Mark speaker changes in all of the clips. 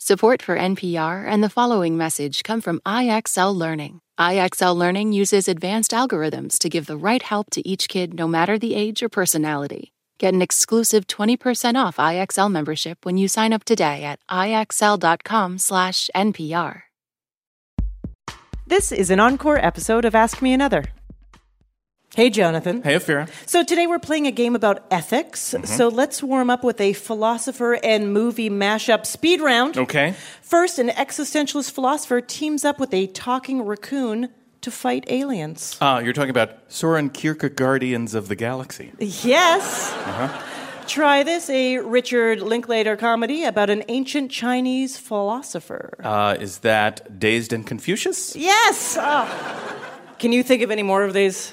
Speaker 1: Support for NPR and the following message come from IXL Learning. IXL Learning uses advanced algorithms to give the right help to each kid no matter the age or personality. Get an exclusive 20% off IXL membership when you sign up today at ixl.com/npr.
Speaker 2: This is an encore episode of Ask Me Another. Hey, Jonathan.
Speaker 3: Hey, Ophira.
Speaker 2: So today we're playing a game about ethics.
Speaker 3: Mm-hmm.
Speaker 2: So let's warm up with a philosopher and movie mashup speed round.
Speaker 3: Okay.
Speaker 2: First, an existentialist philosopher teams up with a talking raccoon to fight aliens.
Speaker 3: Ah, you're talking about Soren Kierkegaardians of the Galaxy.
Speaker 2: Yes.
Speaker 3: Uh-huh.
Speaker 2: Try this a Richard Linklater comedy about an ancient Chinese philosopher.
Speaker 3: Uh, is that Dazed and Confucius?
Speaker 2: yes. Ah. Can you think of any more of these?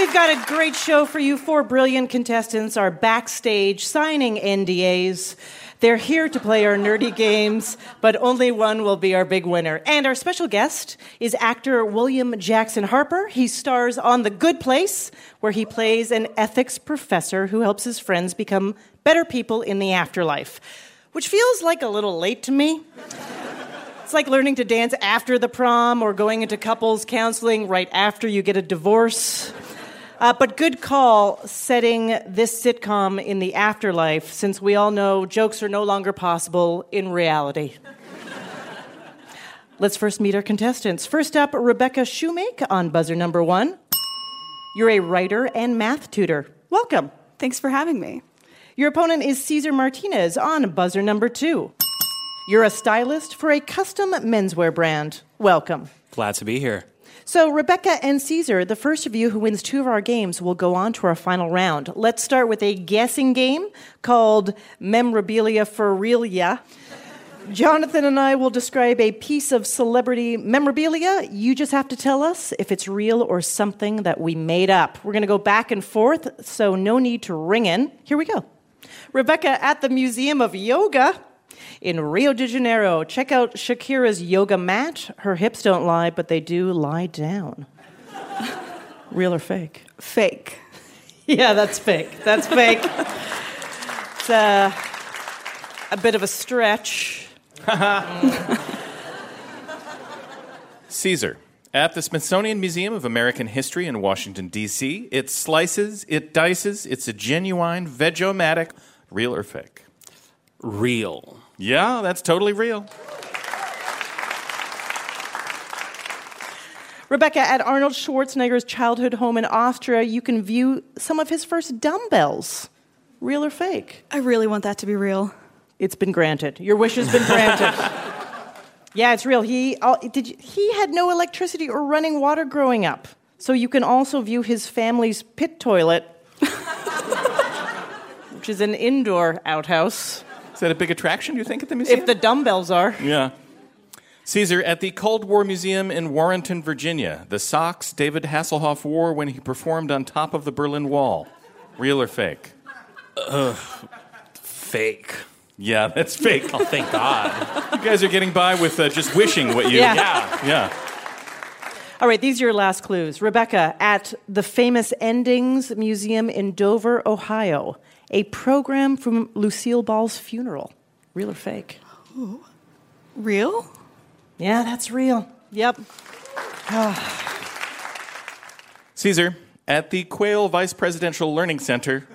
Speaker 2: We've got a great show for you. Four brilliant contestants are backstage signing NDAs. They're here to play our nerdy games, but only one will be our big winner. And our special guest is actor William Jackson Harper. He stars on The Good Place, where he plays an ethics professor who helps his friends become better people in the afterlife, which feels like a little late to me. It's like learning to dance after the prom or going into couples counseling right after you get a divorce. Uh, but good call setting this sitcom in the afterlife, since we all know jokes are no longer possible in reality. Let's first meet our contestants. First up, Rebecca Shoemake on buzzer number one. You're a writer and math tutor. Welcome.
Speaker 4: Thanks for having me.
Speaker 2: Your opponent is Caesar Martinez on buzzer number two. You're a stylist for a custom menswear brand. Welcome.
Speaker 5: Glad to be here.
Speaker 2: So, Rebecca and Caesar, the first of you who wins two of our games will go on to our final round. Let's start with a guessing game called Memorabilia for Realia. Jonathan and I will describe a piece of celebrity memorabilia. You just have to tell us if it's real or something that we made up. We're going to go back and forth, so no need to ring in. Here we go. Rebecca at the Museum of Yoga in Rio de Janeiro. Check out Shakira's yoga mat. Her hips don't lie, but they do lie down. Real or fake?
Speaker 4: Fake.
Speaker 2: Yeah, that's fake. That's fake. it's a, a bit of a stretch.
Speaker 3: Caesar. At the Smithsonian Museum of American History in Washington, D.C., it slices, it dices, it's a genuine Vegomatic, real or fake?
Speaker 5: Real.
Speaker 3: Yeah, that's totally real.
Speaker 2: Rebecca, at Arnold Schwarzenegger's childhood home in Austria, you can view some of his first dumbbells. Real or fake?
Speaker 4: I really want that to be real.
Speaker 2: It's been granted. Your wish has been granted. yeah, it's real. He uh, did. You, he had no electricity or running water growing up, so you can also view his family's pit toilet, which is an indoor outhouse.
Speaker 3: Is that a big attraction, do you think, at the museum?
Speaker 2: If the dumbbells are.
Speaker 3: yeah. Caesar, at the Cold War Museum in Warrenton, Virginia, the socks David Hasselhoff wore when he performed on top of the Berlin Wall. Real or fake?
Speaker 5: Ugh, Fake.
Speaker 3: Yeah, that's fake.
Speaker 5: Oh, thank God.
Speaker 3: You guys are getting by with uh, just wishing what you.
Speaker 2: Yeah.
Speaker 5: yeah.
Speaker 3: Yeah.
Speaker 2: All right, these are your last clues. Rebecca, at the famous Endings Museum in Dover, Ohio, a program from Lucille Ball's funeral. Real or fake? Ooh.
Speaker 4: Real?
Speaker 2: Yeah, that's real. Yep.
Speaker 3: Caesar, at the Quayle Vice Presidential Learning Center,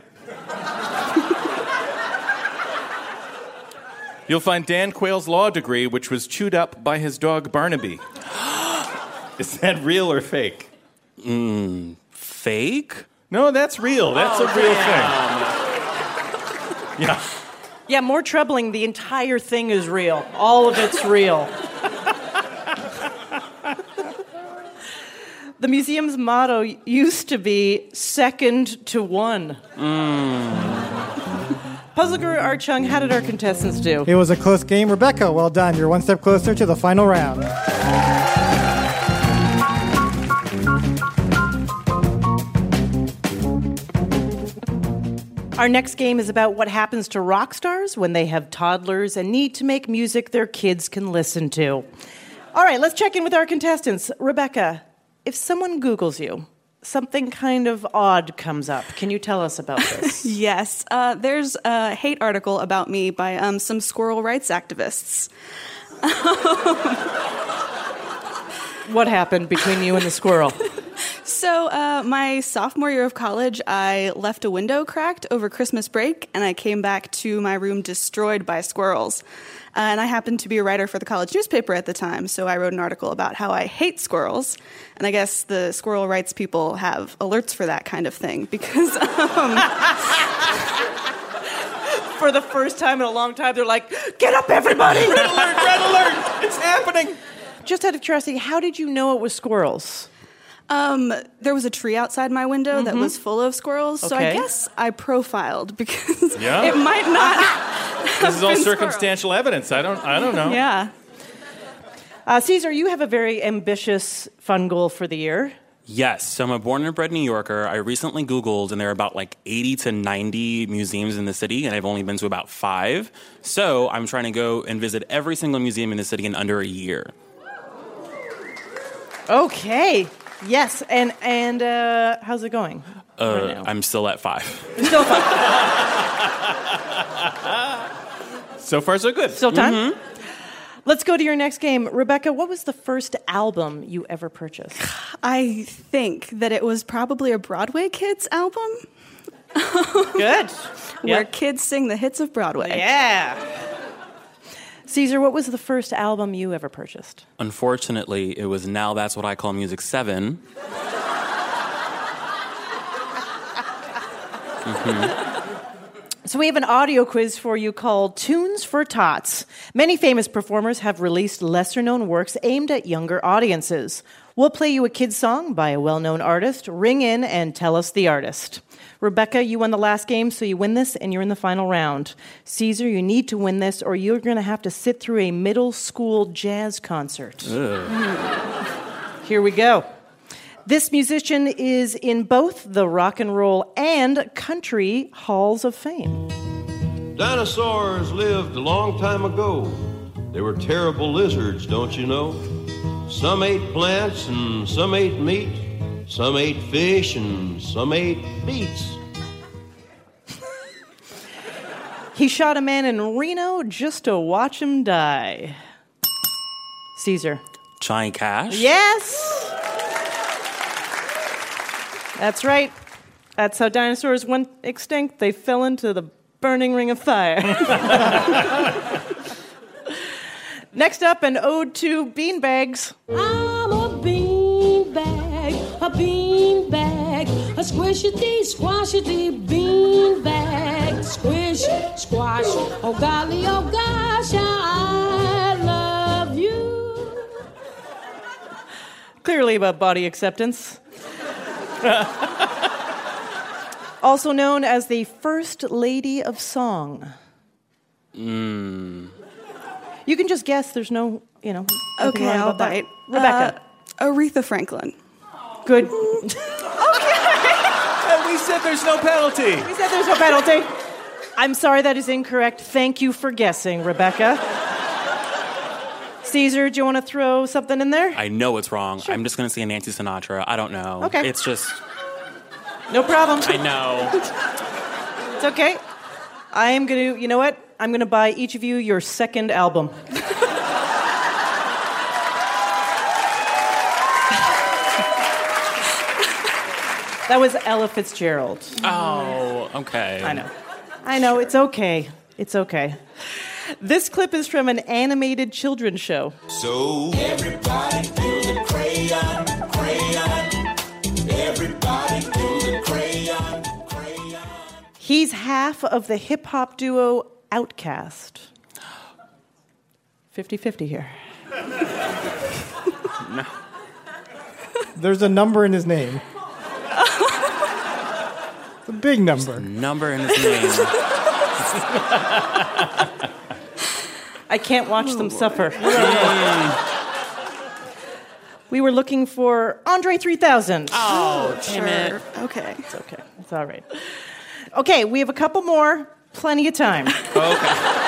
Speaker 3: you'll find Dan Quayle's law degree, which was chewed up by his dog Barnaby. Is that real or fake?
Speaker 5: Mm, Fake?
Speaker 3: No, that's real. That's a real thing. Yeah.
Speaker 2: Yeah, more troubling, the entire thing is real. All of it's real. the museum's motto used to be second to one. Mm. Puzzle Guru Art Chung, how did our contestants do?
Speaker 6: It was a close game. Rebecca, well done. You're one step closer to the final round.
Speaker 2: Our next game is about what happens to rock stars when they have toddlers and need to make music their kids can listen to. All right, let's check in with our contestants. Rebecca, if someone Googles you, something kind of odd comes up. Can you tell us about this?
Speaker 4: Yes, uh, there's a hate article about me by um, some squirrel rights activists.
Speaker 2: what happened between you and the squirrel?
Speaker 4: So, uh, my sophomore year of college, I left a window cracked over Christmas break, and I came back to my room destroyed by squirrels. Uh, and I happened to be a writer for the college newspaper at the time, so I wrote an article about how I hate squirrels. And I guess the squirrel rights people have alerts for that kind of thing because. Um,
Speaker 2: For the first time in a long time, they're like, get up, everybody!
Speaker 3: Red alert! Red alert! It's happening.
Speaker 2: Just out of curiosity, how did you know it was squirrels?
Speaker 4: Um, there was a tree outside my window that was full of squirrels, so I
Speaker 2: Mm-hmm.
Speaker 4: Guess I profiled because
Speaker 3: Yeah.
Speaker 4: it might not.
Speaker 3: This is all
Speaker 4: been
Speaker 3: circumstantial evidence. I don't. I don't know.
Speaker 4: yeah.
Speaker 2: Uh, Caesar, you have a very ambitious fun goal for the year.
Speaker 5: Yes, so I'm a born and bred New Yorker. I recently Googled, and there are about like 80 to 90 museums in the city, and I've only been to about five. So I'm trying to go and visit every single museum in the city in under a year.
Speaker 2: Okay. Yes, and and uh, how's it going?
Speaker 5: Uh,
Speaker 2: right?
Speaker 5: I'm still at five.
Speaker 2: Still fun.
Speaker 3: So far, so good.
Speaker 2: Still time. Let's go to your next game, Rebecca. What was the first album you ever purchased?
Speaker 4: I think that it was probably a Broadway Kids album
Speaker 2: Good.
Speaker 4: where kids sing the hits of Broadway.
Speaker 2: Yeah. Caesar, what was the first album you ever purchased?
Speaker 5: Unfortunately, it was Now That's What I Call Music 7.
Speaker 2: So we have an audio quiz for you called Tunes for Tots. Many famous performers have released lesser known works aimed at younger audiences. We'll play you a kid's song by a well known artist. Ring in and tell us the artist. Rebecca, you won the last game, so you win this and you're in the final round. Caesar, you need to win this or you're going to have to sit through a middle school jazz concert. Here we go. This musician is in both the rock and roll and country halls of fame.
Speaker 6: Dinosaurs lived a long time ago. They were terrible lizards, don't you know? Some ate plants and some ate meat. Some ate fish and some ate beets.
Speaker 2: He shot a man in Reno just to watch him die. Caesar.
Speaker 5: Johnny Cash?
Speaker 2: Yes! That's right. That's how dinosaurs went extinct. They fell into the burning ring of fire. Next up, an ode to beanbags.
Speaker 7: I'm a beanbag, a beanbag, a squishity, squashity beanbag. Squish, squash, oh golly, oh gosh, I love you.
Speaker 2: Clearly about body acceptance. also known as the First Lady of Song. You can just guess. There's no, you know.
Speaker 4: Okay, I'll
Speaker 2: about that.
Speaker 4: bite.
Speaker 2: Rebecca.
Speaker 4: Uh, Aretha Franklin.
Speaker 2: Good. Okay.
Speaker 3: And we said there's no penalty.
Speaker 2: We said there's no penalty. I'm sorry that is incorrect. Thank you for guessing, Rebecca. Caesar, do you want to throw something in there?
Speaker 5: I know it's wrong. I'm just going to say Nancy Sinatra. I don't know.
Speaker 2: Okay.
Speaker 5: It's just,
Speaker 2: No problem.
Speaker 5: I know.
Speaker 2: It's okay. I am going to, you know what? I'm going to buy each of you your second album. that was Ella Fitzgerald.
Speaker 5: oh, okay.
Speaker 2: I know. I know. It's okay. It's okay. This clip is from an animated children's show.
Speaker 8: So everybody do the crayon, crayon. Everybody do the crayon, crayon.
Speaker 2: He's half of the hip hop duo OutKast. 50 50 here.
Speaker 9: There's a number in his name. It's a big number.
Speaker 5: Number in his name.
Speaker 2: I can't watch them suffer. we were looking for Andre 3000.
Speaker 5: oh, damn it.
Speaker 4: Okay.
Speaker 2: It's okay. It's all right. Okay, we have a couple more. Plenty of time. Okay.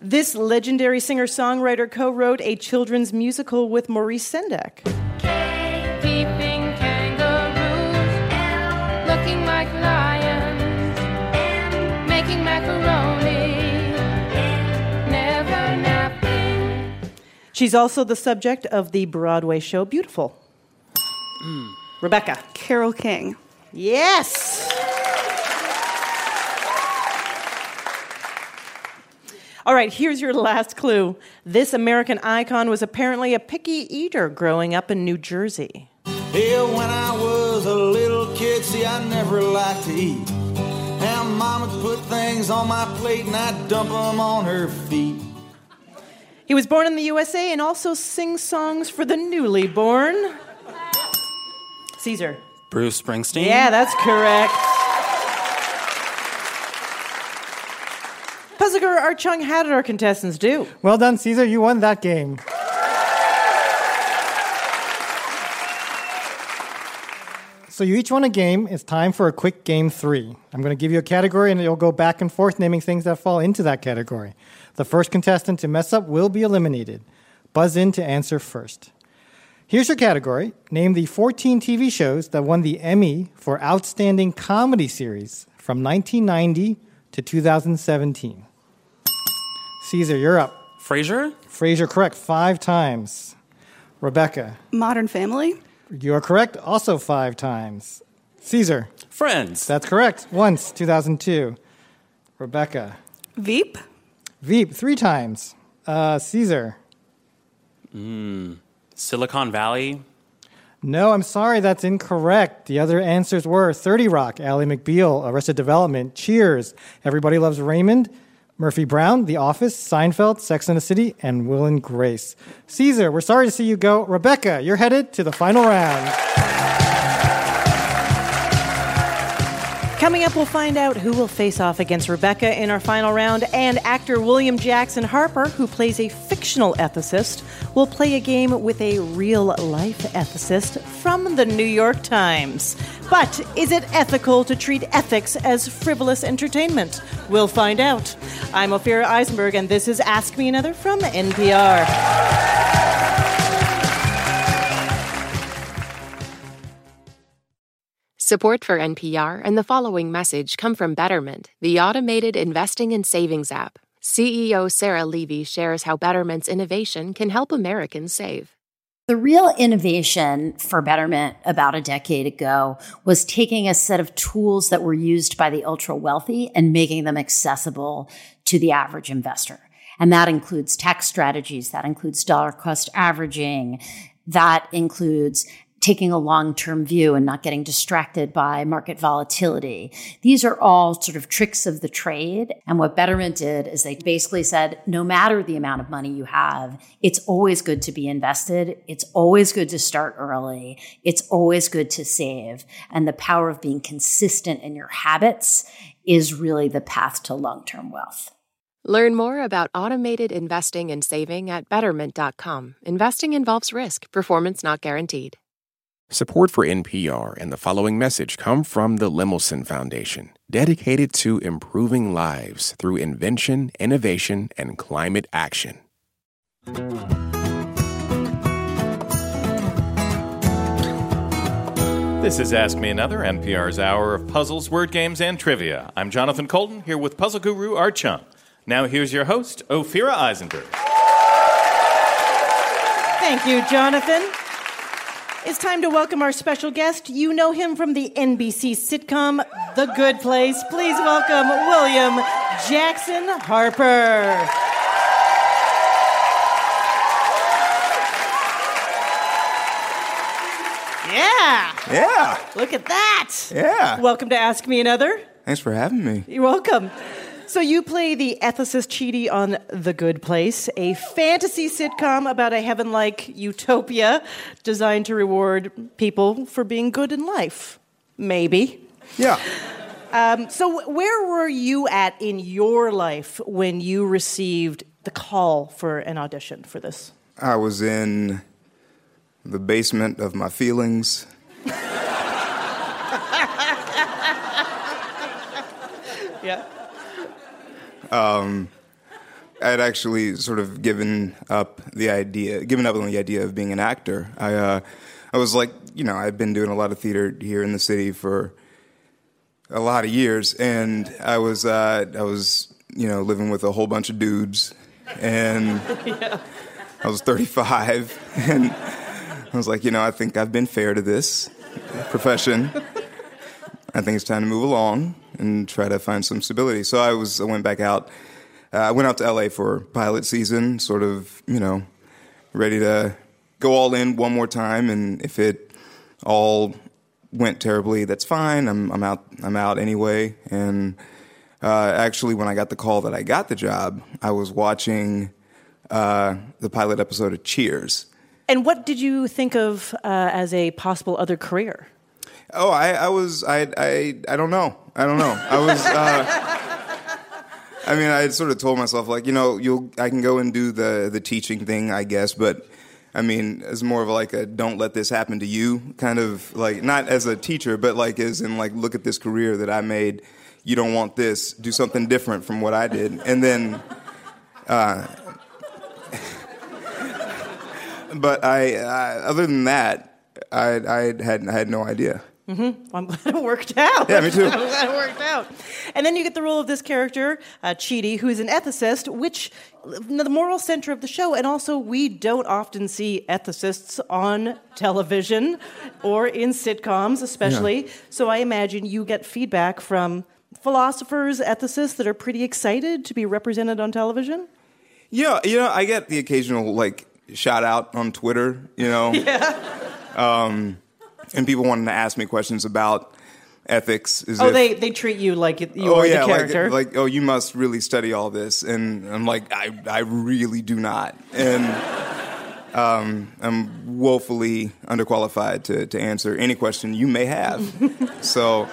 Speaker 2: This legendary singer songwriter co wrote a children's musical with Maurice Sendak. She's also the subject of the Broadway show Beautiful. Mm. Rebecca.
Speaker 4: Carole King.
Speaker 2: Yes! All right, here's your last clue. This American icon was apparently a picky eater growing up in New Jersey.
Speaker 8: Yeah, when I was a little kid, see, I never liked to eat. And mama would put things on my plate and I'd dump them on her feet.
Speaker 2: He was born in the USA and also sings songs for the newly born. Caesar.
Speaker 5: Bruce Springsteen.
Speaker 2: Yeah, that's correct. Puzzle Art Chung, how did our contestants do?
Speaker 9: Well done, Caesar. You won that game. So you each won a game. It's time for a quick game three. I'm going to give you a category and you'll go back and forth naming things that fall into that category. The first contestant to mess up will be eliminated. Buzz in to answer first. Here's your category. Name the 14 TV shows that won the Emmy for Outstanding Comedy Series from 1990 to 2017. Caesar, you're up.
Speaker 5: Frasier.
Speaker 9: Frasier, correct, five times. Rebecca,
Speaker 4: Modern Family.
Speaker 9: you are correct, also five times. Caesar,
Speaker 5: Friends.
Speaker 9: that's correct, once, 2002. Rebecca,
Speaker 4: Veep.
Speaker 9: Veep, three times. Uh, Caesar,
Speaker 5: Silicon Valley.
Speaker 9: no, I'm sorry, that's incorrect. The other answers were 30 Rock, Ally McBeal, Arrested Development, Cheers, Everybody Loves Raymond, Murphy Brown, The Office, Seinfeld, Sex and the City, and Will and Grace. Caesar, we're sorry to see you go. Rebecca, you're headed to the final round.
Speaker 2: Coming up, we'll find out who will face off against Rebecca in our final round, and actor William Jackson Harper, who plays a fictional ethicist, will play a game with a real life ethicist from the New York Times. But is it ethical to treat ethics as frivolous entertainment? We'll find out. I'm Ophira Eisenberg, and this is Ask Me Another from NPR.
Speaker 1: Support for NPR and the following message come from Betterment, the automated investing and savings app. CEO Sarah Levy shares how Betterment's innovation can help Americans save.
Speaker 10: The real innovation for Betterment about a decade ago was taking a set of tools that were used by the ultra wealthy and making them accessible to the average investor. And that includes tax strategies, that includes dollar cost averaging, that includes taking a long term view and not getting distracted by market volatility. These are all sort of tricks of the trade. And what Betterment did is they basically said no matter the amount of money you have, it's always good to be invested. It's always good to start early. It's always good to save. And the power of being consistent in your habits is really the path to long term wealth.
Speaker 1: Learn more about automated investing and saving at betterment.com. Investing involves risk, performance not guaranteed.
Speaker 11: Support for NPR and the following message come from the Lemelson Foundation, dedicated to improving lives through invention, innovation, and climate action.
Speaker 3: This is Ask Me Another, NPR's hour of puzzles, word games, and trivia. I'm Jonathan Coulton, here with puzzle guru Art Chung. Now here's your host, Ophira Eisenberg.
Speaker 2: Thank you, Jonathan. It's time to welcome our special guest. You know him from the NBC sitcom The Good Place. Please welcome William Jackson Harper. Yeah,
Speaker 12: Yeah.
Speaker 2: look at that.
Speaker 12: Yeah.
Speaker 2: Welcome to Ask Me Another.
Speaker 12: Thanks for having me.
Speaker 2: You're welcome. So you play the ethicist Chidi on The Good Place, a fantasy sitcom about a heaven-like utopia designed to reward people for being good in life. Maybe.
Speaker 12: Yeah.
Speaker 2: Um, so where were you at in your life when you received the call for an audition for this?
Speaker 12: I was in the basement of my feelings.
Speaker 2: Yeah.
Speaker 12: Um, I had actually sort of given up the idea, given up on the idea of being an actor. I, uh, I was like, you know, I've been doing a lot of theater here in the city for a lot of years, and I was, uh, I was, you know, living with a whole bunch of dudes, and
Speaker 2: yeah.
Speaker 12: I was 35, and I was like, you know, I think I've been fair to this profession. I think it's time to move along and try to find some stability. So I was, I went back out. Uh, I went out to LA for pilot season, sort of, you know, ready to go all in one more time. And if it all went terribly, that's fine. I'm, I'm out. I'm out anyway. And uh, actually, when I got the call that I got the job, I was watching uh, the pilot episode of Cheers.
Speaker 2: And what did you think of uh, as a possible other career?
Speaker 12: Oh, I, I was, I, I, I don't know. I don't know. I was, uh, I mean, I sort of told myself, like, you know, you'll, I can go and do the, the teaching thing, I guess, but I mean, as more of like a don't let this happen to you kind of like, not as a teacher, but like as in like, look at this career that I made. You don't want this. Do something different from what I did. And then, uh, but I, I, other than that, I, I had, I had no idea.
Speaker 2: Mm-hmm. I'm glad it worked out.
Speaker 12: Yeah, me too.
Speaker 2: I'm glad it worked out. And then you get the role of this character, uh, Chidi, who's an ethicist, which the moral center of the show. And also, we don't often see ethicists on television or in sitcoms, especially.
Speaker 12: Yeah.
Speaker 2: So I imagine you get feedback from philosophers, ethicists that are pretty excited to be represented on television.
Speaker 12: Yeah, you know, I get the occasional like shout out on Twitter, you know.
Speaker 2: Yeah.
Speaker 12: Um, and people wanting to ask me questions about ethics. As
Speaker 2: Oh,
Speaker 12: if,
Speaker 2: they, they treat you like you
Speaker 12: oh
Speaker 2: are
Speaker 12: yeah,
Speaker 2: the character.
Speaker 12: like like oh you must really study all this, and I'm like I I really do not, and um, I'm woefully underqualified to to answer any question you may have. so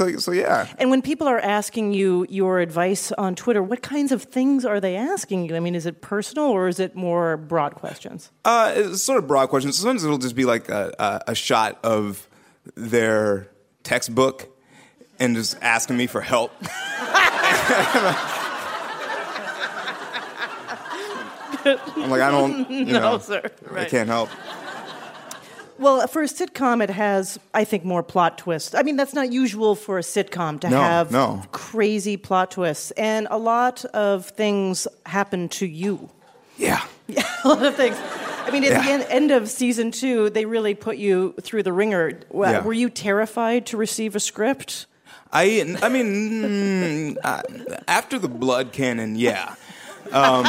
Speaker 12: like so yeah.
Speaker 2: And when people are asking you your advice on Twitter, what kinds of things are they asking you? I mean, is it personal or is it more broad questions?
Speaker 12: Uh, it's sort of broad questions. Sometimes it'll just be like a, a, shot of their textbook and just asking me for help. I'm like, I don't, you
Speaker 2: No,
Speaker 12: know,
Speaker 2: sir.
Speaker 12: I can't help.
Speaker 2: Well, for a sitcom, it has, I think, more plot twists. I mean, that's not usual for a sitcom to
Speaker 12: No,
Speaker 2: have
Speaker 12: no.
Speaker 2: crazy plot twists. And a lot of things happen to you.
Speaker 12: Yeah.
Speaker 2: Yeah, a lot of things. I mean, at the end, end of season two, they really put you through the ringer.
Speaker 12: Yeah.
Speaker 2: Were you terrified to receive a script?
Speaker 12: I, I mean, mm, uh, after the blood cannon, yeah. Um,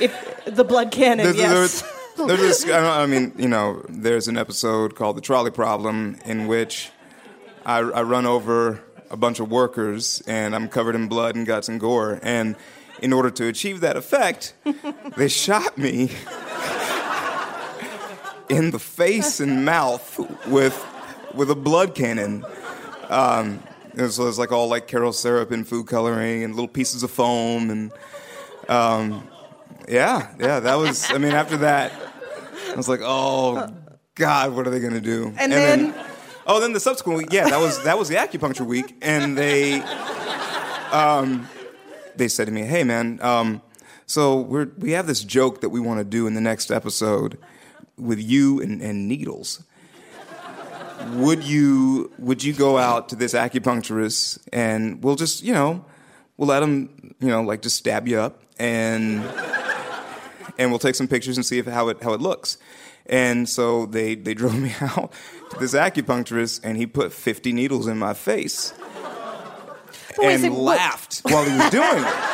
Speaker 2: If the blood cannon,
Speaker 12: There's,
Speaker 2: yes.
Speaker 12: there's, there's this, I, I mean, you know, there's an episode called The Trolley Problem in which I, I run over a bunch of workers and I'm covered in blood and guts and gore. And in order to achieve that effect, they shot me in the face and mouth with, with a blood cannon. Um, it was, it was like all like Karo syrup and food coloring and little pieces of foam and um, yeah, yeah, that was. I mean, after that, I was like, oh God, what are they gonna do?
Speaker 2: And then-
Speaker 12: oh, then the subsequent week, yeah, that was that was the acupuncture week, and they, um, they said to me, hey man, um, so we're we have this joke that we want to do in the next episode with you and, and needles. Would you would you go out to this acupuncturist and we'll just you know we'll let him you know like just stab you up and and we'll take some pictures and see if how it how it looks. And so they they drove me out to this acupuncturist, and he put 50 needles in my face
Speaker 2: But wait a
Speaker 12: and
Speaker 2: what-
Speaker 12: laughed while he was doing it.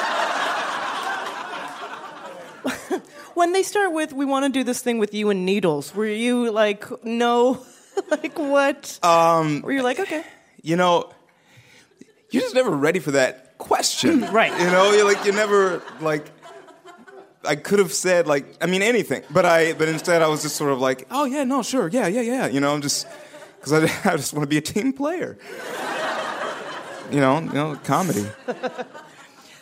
Speaker 2: When they start with, we want to do this thing with you and needles, were you like, no? like, what?
Speaker 12: Um,
Speaker 2: were you like, okay?
Speaker 12: You know, you're just never ready for that question,
Speaker 2: Right.
Speaker 12: You know, you're like you're never like. I could have said like I mean anything, but I but instead I was just sort of like, oh yeah, no, sure, yeah, yeah, yeah. You know, I'm just because I, I just want to be a team player. You know, you know, comedy.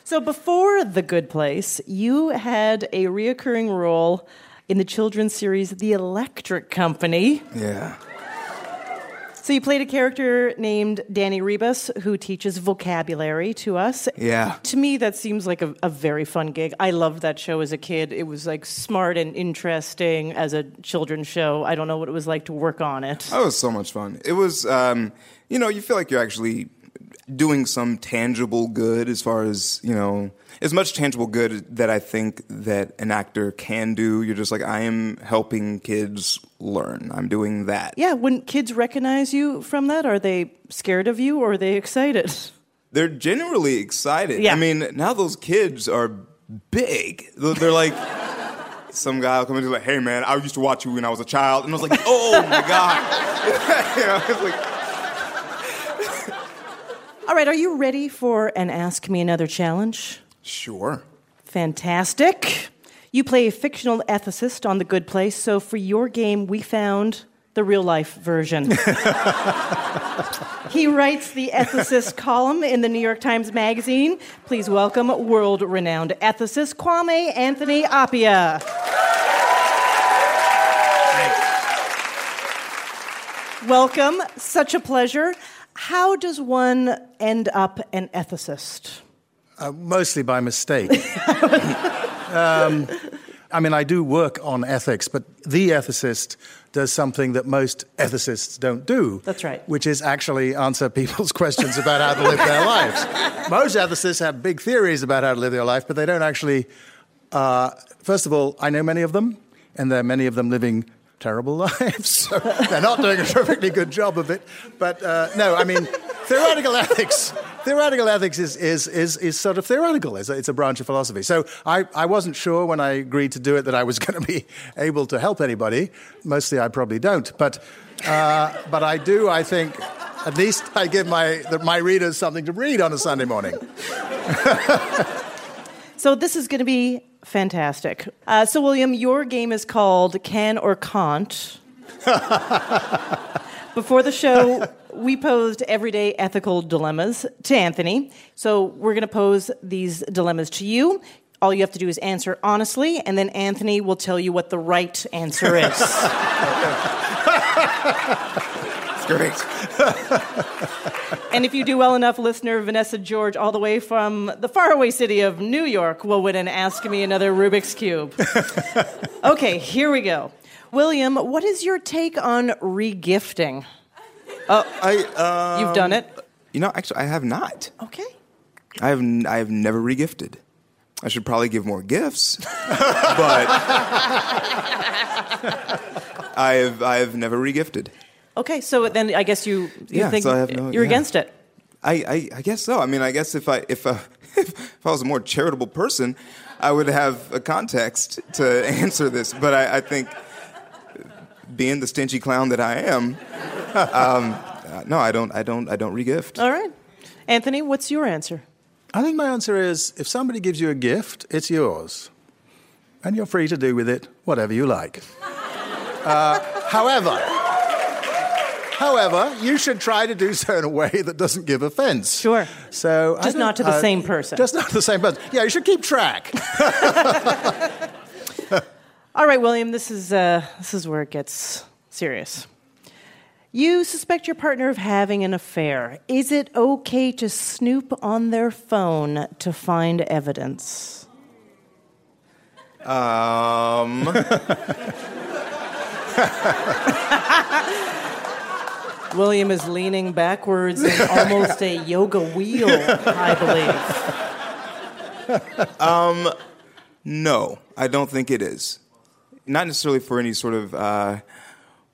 Speaker 2: So before The Good Place, you had a reoccurring role in the children's series The Electric Company.
Speaker 12: Yeah.
Speaker 2: So you played a character named Danny Rebus who teaches vocabulary to us.
Speaker 12: Yeah.
Speaker 2: To me, that seems like a, a very fun gig. I loved that show as a kid. It was like smart and interesting as a children's show. I don't know what it was like to work on it.
Speaker 12: That was so much fun. It was, um, you know, you feel like you're actually doing some tangible good as far as, you know, as much tangible good that I think that an actor can do. You're just like, I am helping kids learn. I'm doing that.
Speaker 2: Yeah, when kids recognize you from that, are they scared of you or are they excited?
Speaker 12: They're generally excited.
Speaker 2: Yeah.
Speaker 12: I mean, now those kids are big. They're like, some guy will come in and be like, hey man, I used to watch you when I was a child. And I was like, oh my God. you know, it's like,
Speaker 2: All right, are you ready for an Ask Me Another challenge?
Speaker 12: sure.
Speaker 2: Fantastic. You play a fictional ethicist on The Good Place, so for your game, we found the real life version. he writes the ethicist column in the New York Times Magazine. Please welcome world renowned ethicist Kwame Anthony Appiah. Welcome, such a pleasure. How does one end up an ethicist?
Speaker 13: Uh, mostly by mistake. um, I mean, I do work on ethics, but the ethicist does something that most ethicists don't do.
Speaker 2: That's right.
Speaker 13: Which is actually answer people's questions about how to live their lives. Most ethicists have big theories about how to live their life, but they don't actually. Uh, first of all, I know many of them, and there are many of them living terrible lives. So they're not doing a perfectly good job of it. But uh, no, I mean, theoretical ethics. Theoretical ethics is, is, is, is sort of theoretical. It's a, it's a branch of philosophy. So I, I wasn't sure when I agreed to do it that I was going to be able to help anybody. Mostly I probably don't. But, uh, but I do, I think, at least I give my, the, my readers something to read on a Sunday morning.
Speaker 2: So this is going to be fantastic. Uh, so, William, your game is called Can or Can't. Before the show, we posed everyday ethical dilemmas to Anthony. So, we're going to pose these dilemmas to you. All you have to do is answer honestly, and then Anthony will tell you what the right answer is.
Speaker 12: It's great.
Speaker 2: and if you do well enough, listener Vanessa George, all the way from the faraway city of New York, will win an Ask Me Another Rubik's Cube. okay, here we go. William, what is your take on regifting?
Speaker 12: Uh, I, um,
Speaker 2: You've done it?
Speaker 12: You know, actually, I have not.
Speaker 2: Okay.
Speaker 12: I have, n- I have never regifted. I should probably give more gifts, but I have, I have never regifted.
Speaker 2: Okay, so then I guess you, you
Speaker 12: Yeah,
Speaker 2: think
Speaker 12: so I have no-
Speaker 2: you're
Speaker 12: yeah.
Speaker 2: against it.
Speaker 12: I, I, I guess so. I mean, I guess if I if, uh, if I was a more charitable person, I would have a context to answer this. But I, I think, being the stingy clown that I am, um, uh, no, I don't, I don't, I don't regift.
Speaker 2: All right. Anthony, what's your answer?
Speaker 13: I think my answer is if somebody gives you a gift, it's yours. And you're free to do with it whatever you like. Uh, however, however, you should try to do so in a way that doesn't give offense.
Speaker 2: Sure.
Speaker 13: So
Speaker 2: Just not to the
Speaker 13: uh,
Speaker 2: same person.
Speaker 13: Just not to the same person. Yeah, you should keep track.
Speaker 2: All right, William, this is, uh, this is where it gets serious. You suspect your partner of having an affair. Is it okay to snoop on their phone to find evidence?
Speaker 12: Um,
Speaker 2: William is leaning backwards in almost a yoga wheel, I believe.
Speaker 12: um, no, I don't think it is. Not necessarily for any sort of uh,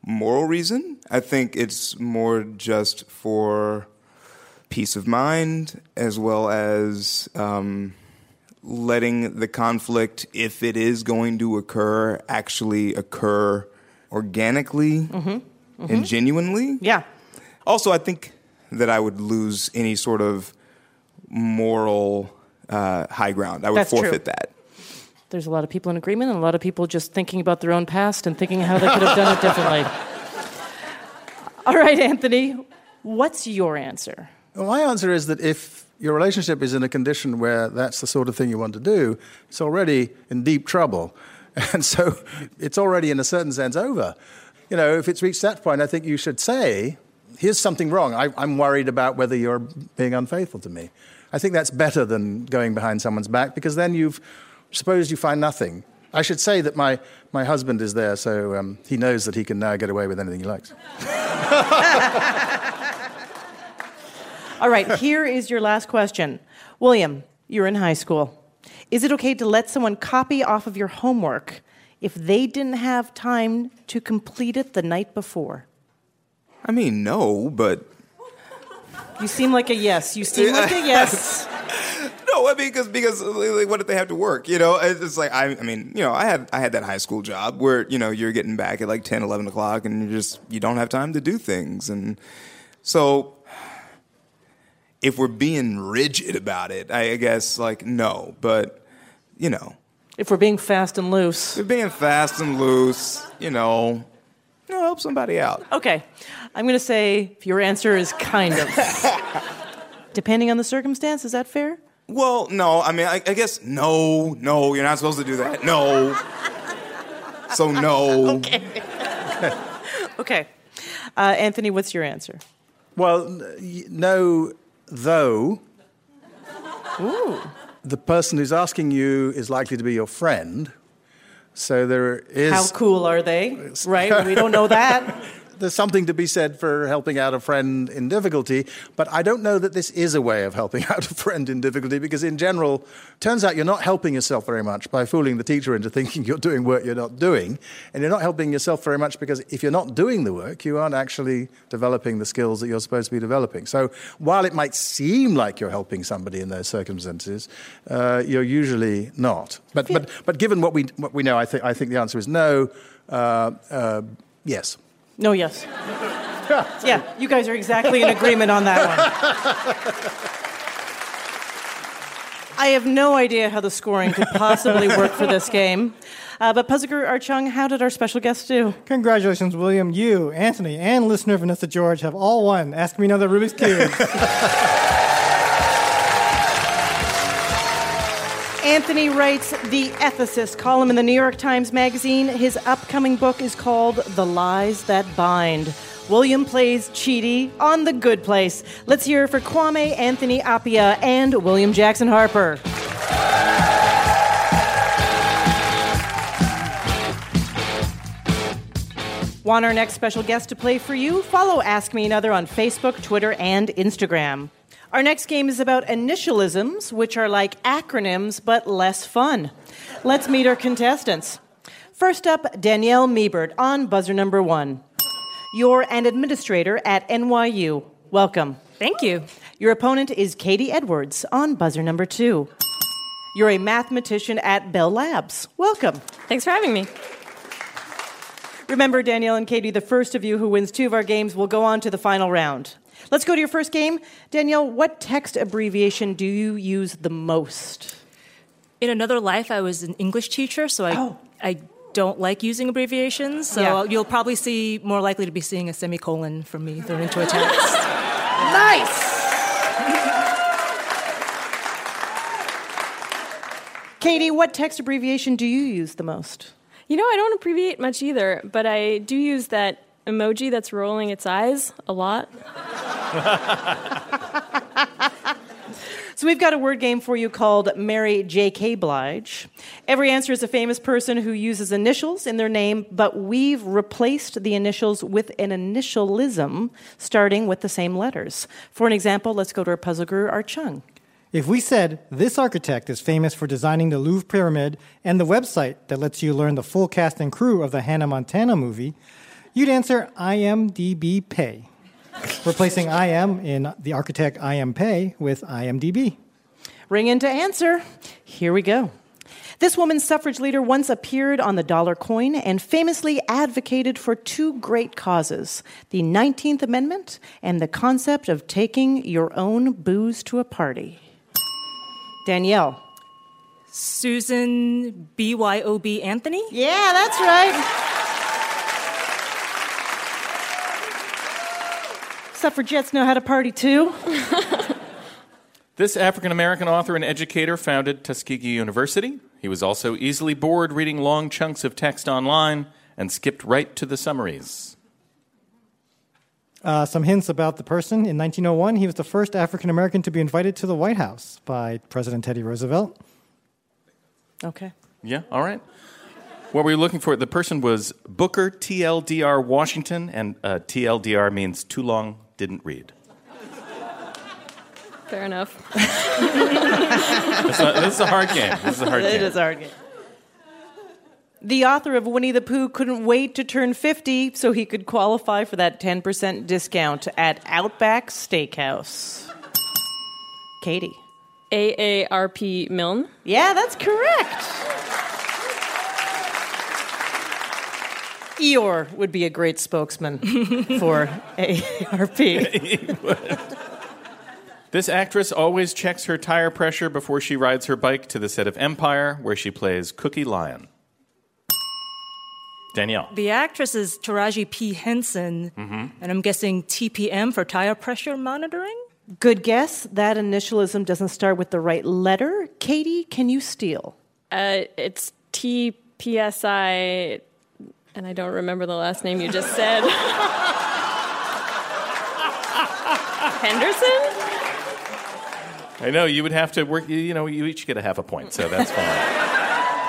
Speaker 12: moral reason. I think it's more just for peace of mind, as well as um, letting the conflict, if it is going to occur, actually occur organically
Speaker 2: Mhm.
Speaker 12: and genuinely.
Speaker 2: Yeah.
Speaker 12: Also, I think that I would lose any sort of moral uh, high ground. I would
Speaker 2: That's true.
Speaker 12: forfeit that.
Speaker 2: There's a lot of people in agreement and a lot of people just thinking about their own past and thinking how they could have done it differently. All right, Anthony, what's your answer?
Speaker 13: Well, my answer is that if your relationship is in a condition where that's the sort of thing you want to do, it's already in deep trouble. And so it's already, in a certain sense, over. You know, if it's reached that point, I think you should say, here's something wrong. I, I'm worried about whether you're being unfaithful to me. I think that's better than going behind someone's back because then you've, suppose you find nothing. I should say that my, my husband is there, so um, he knows that he can now get away with anything he likes.
Speaker 2: All right, here is your last question. William, you're in high school. Is it okay to let someone copy off of your homework if they didn't have time to complete it the night before?
Speaker 12: I mean, no, but
Speaker 2: You seem like a yes. You seem like a yes.
Speaker 12: no, I mean, because because like, what if they have to work? You know, it's it's like I, I mean, you know, I had I had that high school job where you know you're getting back at like 10, 11 o'clock, and you just you don't have time to do things, and so if we're being rigid about it, I guess like no, but you know,
Speaker 2: If we're being fast and loose.
Speaker 12: if being fast and loose, you know, you know, help somebody out.
Speaker 2: Okay, I'm going to say if your answer is kind of. Depending on the circumstance, is that fair?
Speaker 12: Well, no, I mean, I, I guess no, no, you're not supposed to do that. No. So no.
Speaker 2: Okay. okay. Uh, Anthony, what's your answer?
Speaker 13: Well, no, though.
Speaker 2: Ooh.
Speaker 13: The person who's asking you is likely to be your friend. So there is.
Speaker 2: How cool are they? Right? We don't know that.
Speaker 13: There's something to be said for helping out a friend in difficulty, but I don't know that this is a way of helping out a friend in difficulty because, in general, turns out you're not helping yourself very much by fooling the teacher into thinking you're doing work you're not doing. And you're not helping yourself very much because if you're not doing the work, you aren't actually developing the skills that you're supposed to be developing. So while it might seem like you're helping somebody in those circumstances, uh, you're usually not. But, but, but given what we, what we know, I, think I think the answer is no. Uh, uh, yes.
Speaker 2: No, yes. Yeah, you guys are exactly in agreement on that one. I have no idea how the scoring could possibly work for this game. Uh, but Puzzle Art Chung, how did our special guest do?
Speaker 9: Congratulations, William. You, Anthony, and listener Vanessa George have all won. Ask me another Rubik's Cube.
Speaker 2: Anthony writes the ethicist column in the New York Times Magazine. His upcoming book is called The Lies That Bind. William plays Chidi on The Good Place. Let's hear for Kwame Anthony Appiah and William Jackson Harper. Want our next special guest to play for you? Follow Ask Me Another on Facebook, Twitter, and Instagram. Our next game is about initialisms, which are like acronyms but less fun. Let's meet our contestants. First up, Danielle Miebert on buzzer number one. You're an administrator at NYU. Welcome.
Speaker 14: Thank you.
Speaker 2: Your opponent is Katie Edwards on buzzer number two. You're a mathematician at Bell Labs. Welcome.
Speaker 14: Thanks for having me.
Speaker 2: Remember, Danielle and Katie, the first of you who wins two of our games will go on to the final round. Let's go to your first game. Danielle, what text abbreviation do you use the most?
Speaker 14: In another life, I was an English teacher, so I, oh. I don't like using abbreviations. So
Speaker 2: Yeah.
Speaker 14: you'll probably see more likely to be seeing a semicolon from me thrown into a text.
Speaker 2: Nice! Katie, what text abbreviation do you use the most?
Speaker 15: You know, I don't abbreviate much either, but I do use that emoji that's rolling its eyes a lot.
Speaker 2: So we've got a word game for you called Mary J.K. Blige. Every answer is a famous person who uses initials in their name, but we've replaced the initials with an initialism starting with the same letters. For an example, let's go to our puzzle guru, Art Chung.
Speaker 9: If we said this architect is famous for designing the Louvre Pyramid and the website that lets you learn the full cast and crew of the Hannah Montana movie, you'd answer IMDb Pei, replacing IM in the architect IM Pei with IMDb.
Speaker 2: Ring in to answer. Here we go. This woman's suffrage leader once appeared on the dollar coin and famously advocated for two great causes the 19th Amendment and the concept of taking your own booze to a party. Danielle.
Speaker 14: Susan BYOB Anthony?
Speaker 2: Yeah, that's right. Suffragettes know how to party too.
Speaker 3: This African American author and educator founded Tuskegee University. He was also easily bored reading long chunks of text online and skipped right to the summaries.
Speaker 9: Uh, some hints about the person. In 1901, he was the first African American to be invited to the White House by President Teddy Roosevelt.
Speaker 2: Okay.
Speaker 3: Yeah, all right. What were you looking for? The person was Booker TLDR Washington, and uh, TLDR means too long, didn't read.
Speaker 15: Fair enough.
Speaker 3: This is a- this is a hard game. This is a hard
Speaker 2: It
Speaker 3: game.
Speaker 2: is a hard game. The author of Winnie the Pooh couldn't wait to turn 50 so he could qualify for that 10% discount at Outback Steakhouse. Katie.
Speaker 15: AARP Milne.
Speaker 2: Yeah, that's correct. Eeyore would be a great spokesman for AARP.
Speaker 3: This actress always checks her tire pressure before she rides her bike to the set of Empire, where she plays Cookie Lyon. Danielle.
Speaker 14: The actress is Taraji P. Henson,
Speaker 3: Mm-hmm.
Speaker 14: and I'm guessing TPM for tire pressure monitoring?
Speaker 2: Good guess. That initialism doesn't start with the right letter. Katie, can you steal?
Speaker 15: Uh, it's TPSI, and I don't remember the last name you just said. Henderson?
Speaker 3: I know you would have to work. You, you know, you each get a half a point, so that's fine.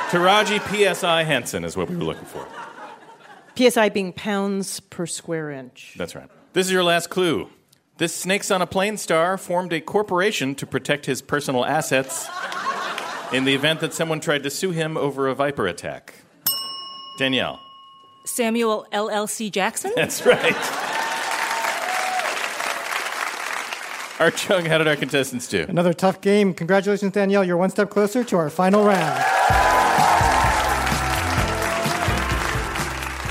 Speaker 3: Taraji PSI Henson is what we were looking for.
Speaker 2: PSI being pounds per square inch.
Speaker 3: That's right. This is your last clue. This Snakes on a Plane star formed a corporation to protect his personal assets in the event that someone tried to sue him over a Viper attack. Danielle.
Speaker 14: Samuel LLC Jackson?
Speaker 3: That's right. Art Chung, how did our contestants do?
Speaker 9: Another tough game. Congratulations, Danielle. You're one step closer to our final round.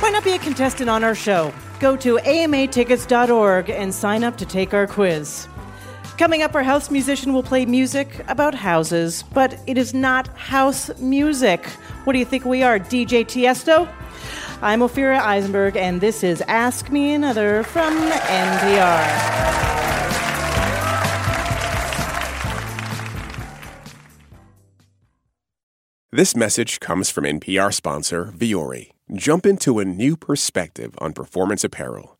Speaker 2: Why not be a contestant on our show? Go to amatickets.org and sign up to take our quiz. Coming up, our house musician will play music about houses, but it is not house music. What do you think we are, DJ Tiesto? I'm Ophira Eisenberg, and this is Ask Me Another from NPR.
Speaker 11: This message comes from NPR sponsor Vuori. Jump into a new perspective on performance apparel.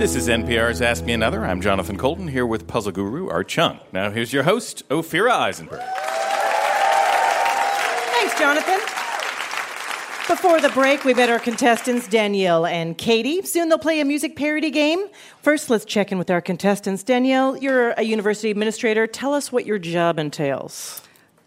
Speaker 3: This is NPR's Ask Me Another. I'm Jonathan Coulton here with puzzle guru Art Chung. Now here's your host, Ophira Eisenberg.
Speaker 2: Thanks, Jonathan. Before the break, we met our contestants, Danielle and Katie. Soon they'll play a music parody game. First, let's check in with our contestants. Danielle, you're a university administrator. Tell us what your job entails.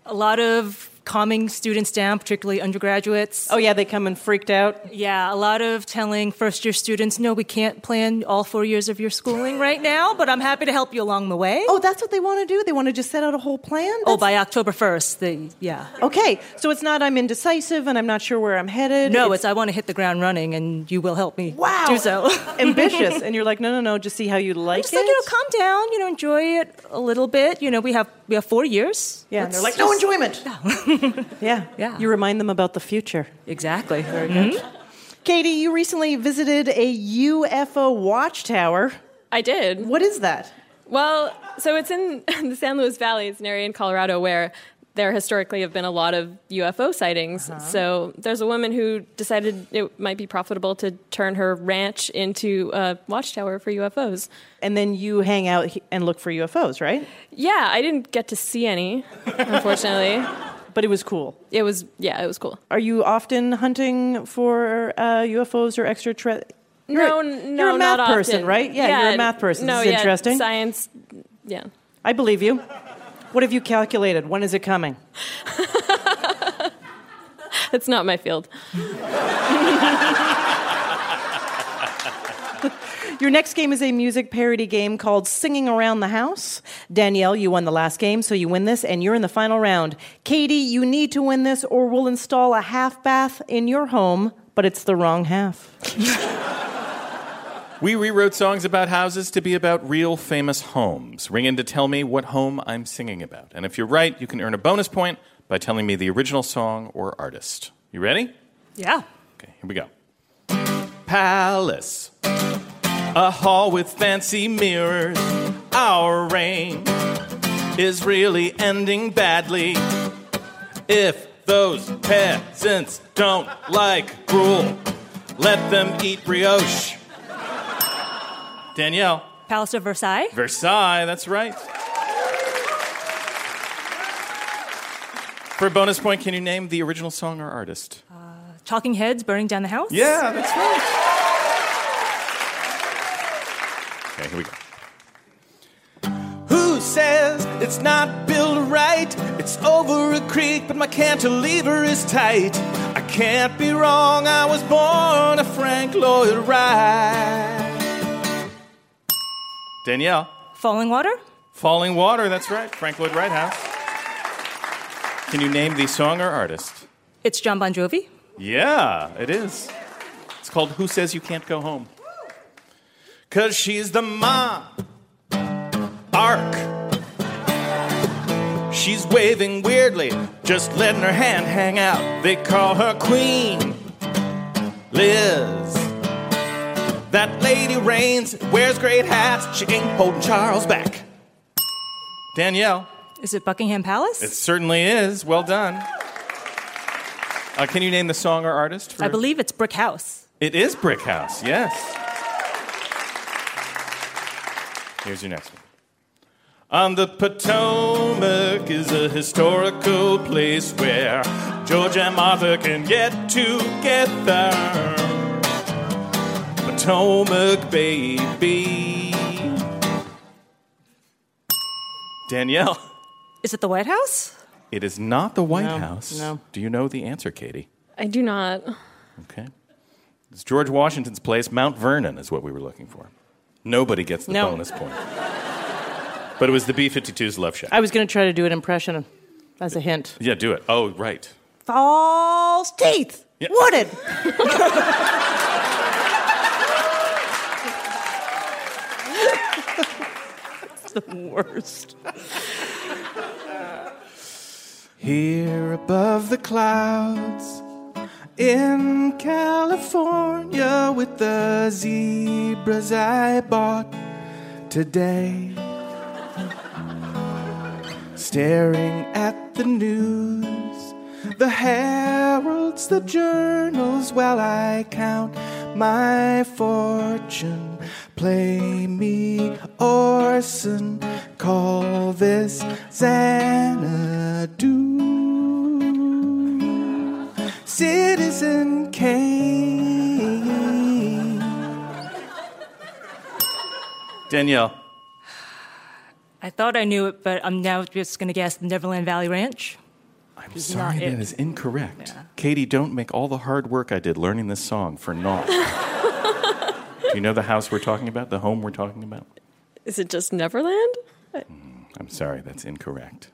Speaker 14: A lot of calming students down, particularly undergraduates.
Speaker 2: Oh, yeah, they come in freaked out?
Speaker 14: Yeah, a lot of telling first year students, no, we can't plan all four years of your schooling right now, but I'm happy to help you along the way.
Speaker 2: Oh, that's what they want to do? They want to just set out a whole plan?
Speaker 14: Oh, by October 1st, they, yeah.
Speaker 2: Okay, so it's not I'm indecisive and I'm not sure where I'm headed.
Speaker 14: No, it's, I want to hit the ground running and you will help me
Speaker 2: wow,
Speaker 14: do so.
Speaker 2: ambitious. And you're like, no, no, no, just see how you like
Speaker 14: just
Speaker 2: it.
Speaker 14: like, you know, calm down, you know, enjoy it a little bit. You know, we have we have four years.
Speaker 2: Yeah, and they're like, no enjoyment. yeah,
Speaker 14: Yeah.
Speaker 2: You remind them about the future.
Speaker 14: Exactly. Very mm-hmm.
Speaker 2: good. Katie, you recently visited a UFO watchtower.
Speaker 15: I did.
Speaker 2: What is that?
Speaker 15: Well, so it's in the San Luis Valley. It's an area in Colorado where there historically have been a lot of UFO sightings. Uh-huh. So there's a woman who decided it might be profitable to turn her ranch into a watchtower for UFOs.
Speaker 2: And then you hang out and look for UFOs, right?
Speaker 15: Yeah, I didn't get to see any, unfortunately.
Speaker 2: but it was cool.
Speaker 15: It was, yeah, it was cool.
Speaker 2: Are you often hunting for uh, UFOs or extraterrestrial?
Speaker 15: no, n- no,
Speaker 2: you're a math
Speaker 15: not
Speaker 2: person,
Speaker 15: often.
Speaker 2: right? Yeah, you're a math person.
Speaker 15: No,
Speaker 2: this is
Speaker 15: yeah,
Speaker 2: interesting.
Speaker 15: Science, yeah.
Speaker 2: I believe you. What have you calculated? When is it coming?
Speaker 15: It's not my field.
Speaker 2: Your next game is a music parody game called Singing Around the House. Danielle, you won the last game, so you win this, and you're in the final round. Katie, you need to win this, or we'll install a half bath in your home, but it's the wrong half.
Speaker 3: We rewrote songs about houses to be about real famous homes. Ring in to tell me what home I'm singing about. And if you're right, you can earn a bonus point by telling me the original song or artist. You ready?
Speaker 14: Yeah.
Speaker 3: Okay, here we go. Palace. A hall with fancy mirrors. Our reign is really ending badly. If those peasants don't like gruel, let them eat brioche. Danielle.
Speaker 14: Palace of Versailles.
Speaker 3: Versailles, that's right. For a bonus point, can you name the original song or artist?
Speaker 14: Uh, Talking Heads burning down the house.
Speaker 3: Yeah, that's right. Okay, here we go. Who says it's not built right? It's over a creek, but my cantilever is tight. I can't be wrong, I was born a Frank Lloyd Wright. Danielle.
Speaker 14: Falling Water.
Speaker 3: Falling Water, that's right. Frank Lloyd Wright House. Can you name the song or artist?
Speaker 14: It's Jon Bon Jovi.
Speaker 3: Yeah, it is. It's called Who Says You Can't Go Home? Cause she's the mom. Arc. She's waving weirdly, just letting her hand hang out. They call her Queen Liz. That lady reigns, wears great hats. She ain't holding Charles back. Danielle.
Speaker 14: Is it Buckingham Palace?
Speaker 3: It certainly is. Well done. Uh, can you name the song or artist? For...
Speaker 14: I believe it's Brick House.
Speaker 3: It is Brick House, yes. Here's your next one. On the Potomac is a historical place where George and Martha can get together. Potomac, baby. Danielle.
Speaker 14: Is it the White House?
Speaker 3: It is not the White
Speaker 14: No,
Speaker 3: House.
Speaker 14: no.
Speaker 3: Do you know the answer, Katie?
Speaker 15: I do not.
Speaker 3: Okay. It's George Washington's place. Mount Vernon is what we were looking for. Nobody gets the
Speaker 2: No.
Speaker 3: bonus point. But it was the B 52's Love Shack.
Speaker 2: I was going to try to do an impression as a hint.
Speaker 3: Yeah, do it. Oh, right.
Speaker 2: False teeth.
Speaker 3: Yeah.
Speaker 2: Wooded. The worst.
Speaker 3: Here above the clouds in California with the zebras I bought today. Staring at the news, the heralds, the journals, while I count my fortune. Play me Orson, call this Xanadu. Citizen Kane. Danielle.
Speaker 14: I thought I knew it, but I'm now just going to guess the Neverland Valley Ranch.
Speaker 3: I'm sorry, that is incorrect. Katie, don't make all the hard work I did learning this song for naught. Do you know the house we're talking about? The home we're talking about?
Speaker 15: Is it just Neverland?
Speaker 3: I'm sorry, that's incorrect.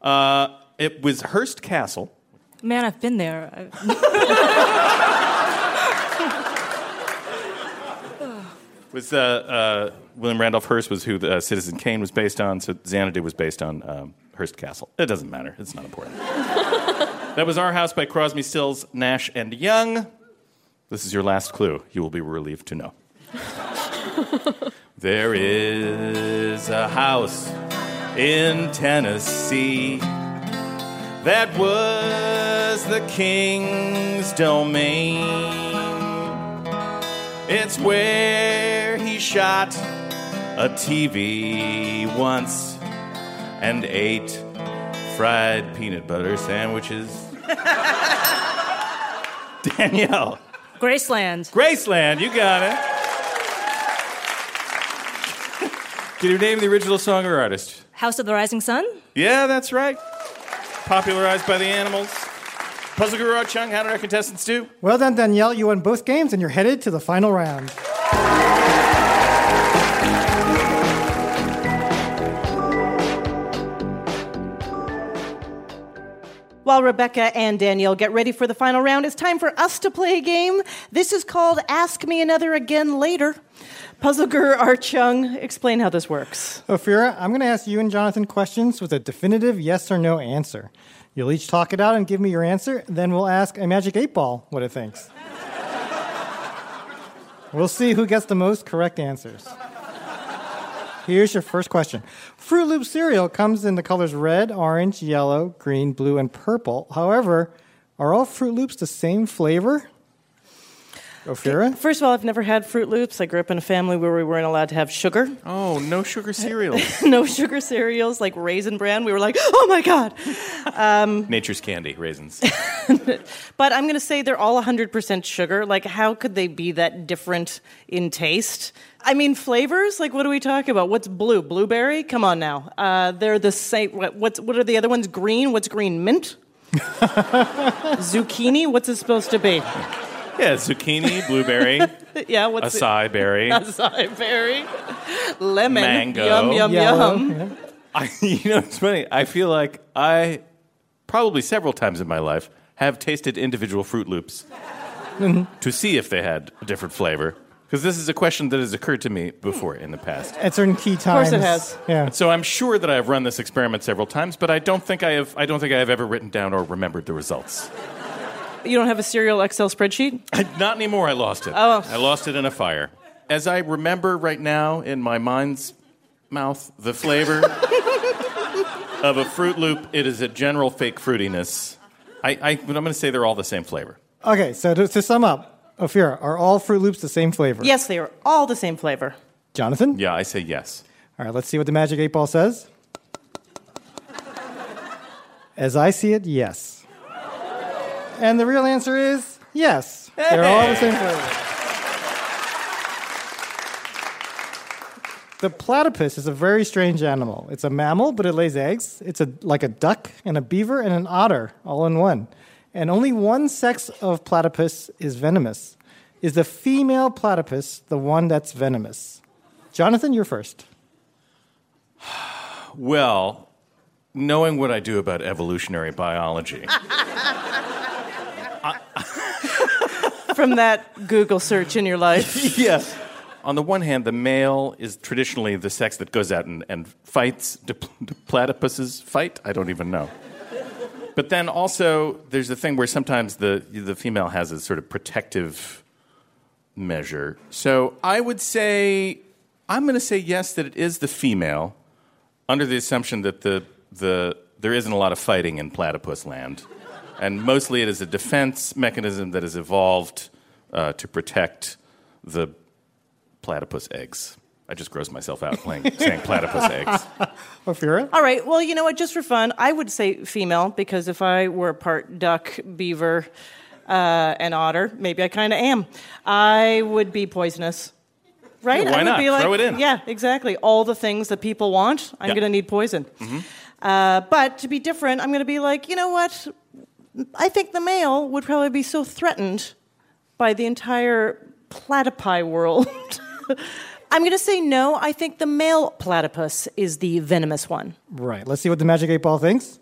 Speaker 3: Uh, it was Hearst Castle.
Speaker 14: Man, I've been there. I-
Speaker 3: Was uh, uh, William Randolph Hearst was who the, uh, Citizen Kane was based on, so Xanadu was based on um, Hearst Castle. It doesn't matter. It's not important. that was Our House by Crosby, Stills, Nash, and Young. This is your last clue. You will be relieved to know. there is a house in Tennessee that was the king's domain. It's where he shot a TV once and ate fried peanut butter sandwiches. Danielle.
Speaker 14: Graceland.
Speaker 3: Graceland, you got it. Can you name the original song or artist?
Speaker 14: House of the Rising Sun?
Speaker 3: Yeah, that's right. Popularized by the animals. Puzzle Guru Chung, how did our contestants do?
Speaker 9: Well done, Danielle. You won both games and you're headed to the final round.
Speaker 2: While Rebecca and Danielle get ready for the final round, it's time for us to play a game. This is called Ask Me Another Again Later. Puzzle Guru Art Chung, explain how this works.
Speaker 9: Ophira, I'm going to ask you and Jonathan questions with a definitive yes or no answer. You'll each talk it out and give me your answer, then we'll ask a magic eight ball what it thinks. we'll see who gets the most correct answers. Here's your first question. Fruit Loop cereal comes in the colors red, orange, yellow, green, blue, and purple. However, are all Fruit Loops the same flavor? Ophira?
Speaker 2: First of all, I've never had Fruit Loops. I grew up in a family where we weren't allowed to have sugar.
Speaker 3: Oh, no sugar cereals.
Speaker 2: no sugar cereals like Raisin Bran. We were like, oh my God. Um,
Speaker 3: Nature's candy, raisins.
Speaker 2: but I'm going to say they're all 100% sugar. Like, how could they be that different in taste? I mean, flavors? Like, what are we talking about? What's blue? Blueberry? Come on now. Uh, they're the same. What, what's, what are the other ones? Green? What's green? Mint? Zucchini? What's it supposed to be?
Speaker 3: Yeah, zucchini, blueberry,
Speaker 2: yeah, what's it?
Speaker 3: acai berry,
Speaker 2: Acai berry, lemon,
Speaker 3: Mango.
Speaker 2: yum yum
Speaker 9: Yellow,
Speaker 2: yum.
Speaker 3: I, you know, it's funny. I feel like I probably several times in my life have tasted individual Fruit Loops mm-hmm. to see if they had a different flavor. Because this is a question that has occurred to me before in the past.
Speaker 9: At certain key times.
Speaker 2: Of course it has.
Speaker 9: Yeah.
Speaker 3: So I'm sure that I've run this experiment several times, but I don't think I have. I don't think I have ever written down or remembered the results.
Speaker 2: You don't have a serial Excel spreadsheet?
Speaker 3: Not anymore. I lost it.
Speaker 2: Oh.
Speaker 3: I lost it in a fire. As I remember right now in my mind's mouth, the flavor of a Fruit Loop, it is a general fake fruitiness. I, I, but I'm going to say they're all the same flavor.
Speaker 9: Okay, so to, to sum up, Ophira, are all Fruit Loops the same flavor?
Speaker 2: Yes, they are all the same flavor.
Speaker 9: Jonathan?
Speaker 3: Yeah, I say yes.
Speaker 9: All right, let's see what the magic eight ball says. As I see it, yes. And the real answer is yes. They're all the same flavor. The platypus is a very strange animal. It's a mammal, but it lays eggs. It's a, like a duck and a beaver and an otter all in one. And only one sex of platypus is venomous. Is the female platypus the one that's venomous? Jonathan, you're first.
Speaker 3: Well, knowing what I do about evolutionary biology,
Speaker 2: From that Google search in your life.
Speaker 3: yeah. On the one hand, the male is traditionally the sex that goes out and, and fights. Do, do platypuses fight? I don't even know. But then also, there's the thing where sometimes the, the female has a sort of protective measure. So I would say, I'm going to say yes, that it is the female, under the assumption that the, the, there isn't a lot of fighting in platypus land. And mostly it is a defense mechanism that has evolved uh, to protect the platypus eggs. I just grossed myself out playing, saying platypus eggs.
Speaker 9: Ophira?
Speaker 2: All right, well, you know what? Just for fun, I would say female because if I were part duck, beaver, uh, and otter, maybe I kind of am. I would be poisonous. Right?
Speaker 3: Yeah, why
Speaker 2: I would
Speaker 3: not?
Speaker 2: Be like,
Speaker 3: Throw it in.
Speaker 2: Yeah, exactly. All the things that people want, I'm
Speaker 3: Yeah.
Speaker 2: going to need poison.
Speaker 3: Mm-hmm.
Speaker 2: Uh, but to be different, I'm going to be like, you know what? I think the male would probably be so threatened by the entire platypi world. I'm going to say no. I think the male platypus is the venomous one.
Speaker 9: Right. Let's see what the magic eight ball thinks.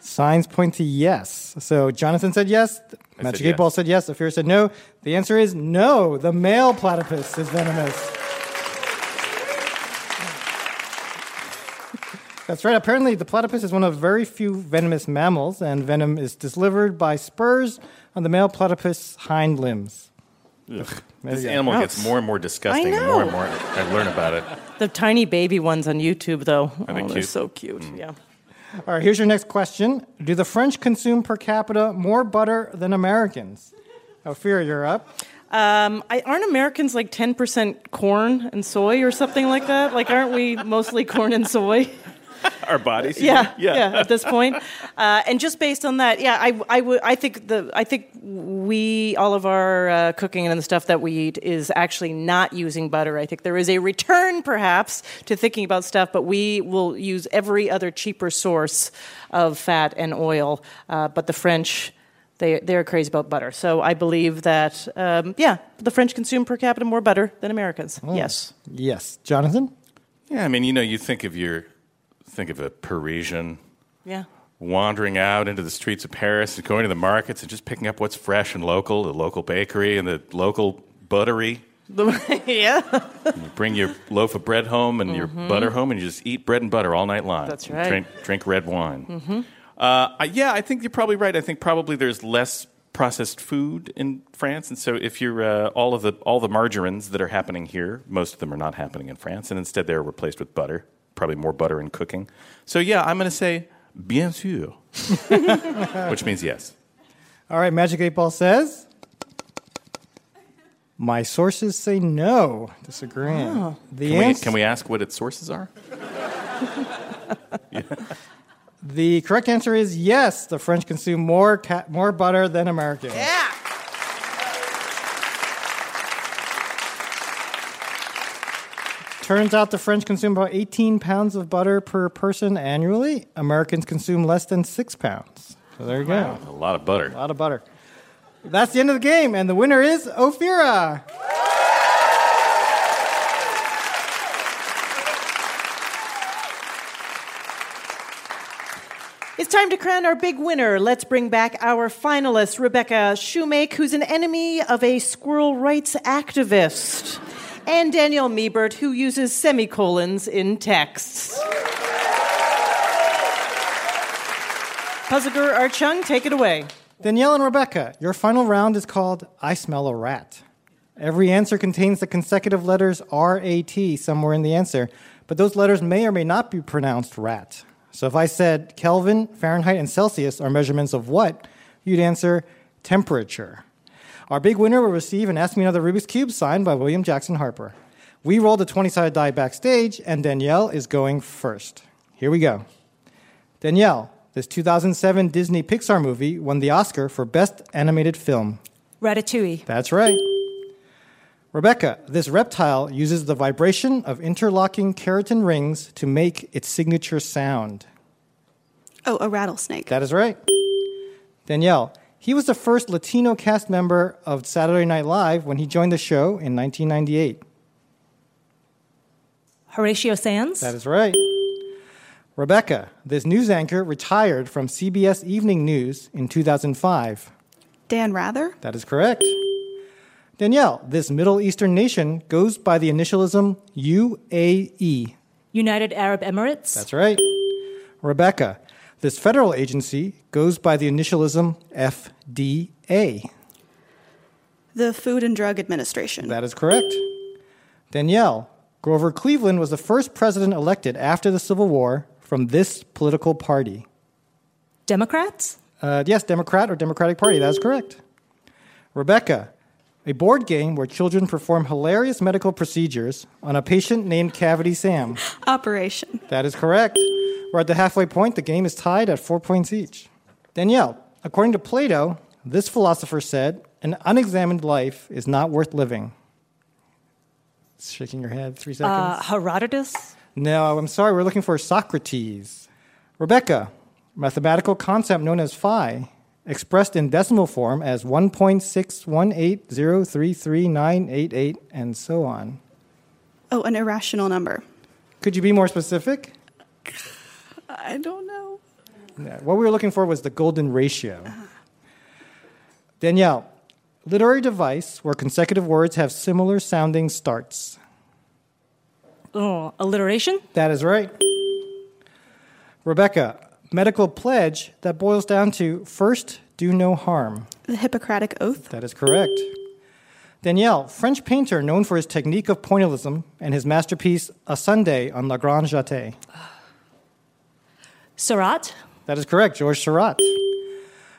Speaker 9: Signs point to yes. So Jonathan said yes. Magic
Speaker 3: said
Speaker 9: eight
Speaker 3: yes.
Speaker 9: ball said yes. Ophira said no. The answer is no. The male platypus is venomous. That's right. Apparently, the platypus is one of very few venomous mammals, and venom is delivered by spurs on the male platypus hind limbs.
Speaker 3: Ugh. This
Speaker 9: you
Speaker 3: animal
Speaker 2: Gross.
Speaker 3: gets more and more disgusting
Speaker 2: I
Speaker 3: the more and more I learn about it.
Speaker 2: The tiny baby ones on YouTube, though.
Speaker 3: Are they
Speaker 2: oh, they're so cute.
Speaker 3: Mm.
Speaker 2: Yeah.
Speaker 9: All right, here's your next question. Do the French consume per capita more butter than Americans? Ophira, you're up.
Speaker 2: Um, I, aren't Americans like 10% corn and soy or something like that? Like, aren't we mostly corn and soy?
Speaker 3: Our bodies.
Speaker 2: yeah, yeah, At this point, uh, and just based on that, yeah, I, I would, I think the, I think we, all of our uh, cooking and the stuff that we eat is actually not using butter. I think there is a return, perhaps, to thinking about stuff, but we will use every other cheaper source of fat and oil. Uh, but the French. They, they're crazy about butter. So I believe that, um, yeah, the French consume per capita more butter than Americans. Yes.
Speaker 9: Yes. Jonathan?
Speaker 3: Yeah, I mean, you know, you think of your, think of a Parisian
Speaker 2: Yeah.
Speaker 3: wandering out into the streets of Paris and going to the markets and just picking up what's fresh and local, the local bakery and the local buttery.
Speaker 2: yeah.
Speaker 3: You bring your loaf of bread home and your
Speaker 2: Mhm.
Speaker 3: butter home, and you just eat bread and butter all night long.
Speaker 2: That's
Speaker 3: And
Speaker 2: right.
Speaker 3: Drink, drink red wine.
Speaker 2: Mm-hmm.
Speaker 3: Uh, I- yeah, I think you're probably right. I think probably there's less processed food in France, and so if you're uh, all of the all the margarines that are happening here, most of them are not happening in France, and instead they're replaced with butter. Probably more butter in cooking. So yeah, I'm going to say bien sûr, which means yes.
Speaker 9: All right, Magic 8 Ball says. My sources say no. Disagreeing.
Speaker 2: Oh.
Speaker 9: The
Speaker 3: Can we, can we ask what its sources are?
Speaker 9: The correct answer is yes. The French consume more ca- more butter than Americans.
Speaker 2: Yeah.
Speaker 9: Turns out the French consume about 18 pounds of butter per person annually. Americans consume less than six pounds. So there you go.
Speaker 3: A lot of butter.
Speaker 9: A lot of butter. That's the end of the game, and the winner is Ophira.
Speaker 2: It's time to crown our big winner. Let's bring back our finalist, Rebecca Shoemake, who's an enemy of a squirrel rights activist, and Danielle Miebert, who uses semicolons in texts. Puzzler Art Chung, take it away.
Speaker 9: Danielle and Rebecca, your final round is called I Smell a Rat. Every answer contains the consecutive letters RAT somewhere in the answer, but those letters may or may not be pronounced rat. So if I said Kelvin, Fahrenheit, and Celsius are measurements of what, you'd answer temperature. Our big winner will receive an Ask Me Another Rubik's Cube signed by William Jackson Harper. We rolled a 20 sided die backstage, and Danielle is going first. Here we go. Danielle, this 2007 Disney Pixar movie won the Oscar for Best Animated Film.
Speaker 14: Ratatouille.
Speaker 9: That's right. Rebecca, this reptile uses the vibration of interlocking keratin rings to make its signature sound.
Speaker 4: Oh, a rattlesnake.
Speaker 9: That is right. Danielle, he was the first Latino cast member of Saturday Night Live when he joined the show in 1998.
Speaker 14: Horatio Sanz.
Speaker 9: That is right. Rebecca, this news anchor retired from CBS Evening News in 2005.
Speaker 4: Dan Rather.
Speaker 9: That is correct. Danielle, this Middle Eastern nation goes by the initialism UAE.
Speaker 14: United Arab Emirates.
Speaker 9: That's right. Rebecca, this federal agency goes by the initialism FDA.
Speaker 4: The Food and Drug Administration.
Speaker 9: That is correct. Danielle, Grover Cleveland was the first president elected after the Civil War from this political party.
Speaker 14: Democrats.
Speaker 9: Uh, yes, Democrat or Democratic Party. That is correct. Rebecca, a board game where children perform hilarious medical procedures on a patient named Cavity Sam.
Speaker 4: Operation.
Speaker 9: That is correct. We're at the halfway point. The game is tied at four points each. Danielle, according to Plato, this philosopher said, an unexamined life is not worth living. Shaking your head, three seconds.
Speaker 14: Uh, Herodotus.
Speaker 9: No, I'm sorry, we're looking for Socrates. Rebecca, mathematical concept known as phi, expressed in decimal form as 1.618033988, and so on.
Speaker 4: Oh, an irrational number.
Speaker 9: Could you be more specific?
Speaker 4: I don't know.
Speaker 9: Yeah, What we were looking for was the golden ratio. Danielle, literary device where consecutive words have similar sounding starts.
Speaker 14: Oh, alliteration.
Speaker 9: That is right. Rebecca, medical pledge that boils down to first, do no harm.
Speaker 4: The Hippocratic Oath.
Speaker 9: That is correct. Danielle, French painter known for his technique of pointillism and his masterpiece A Sunday on La Grande Jatte.
Speaker 14: Seurat.
Speaker 9: That is correct, George Seurat.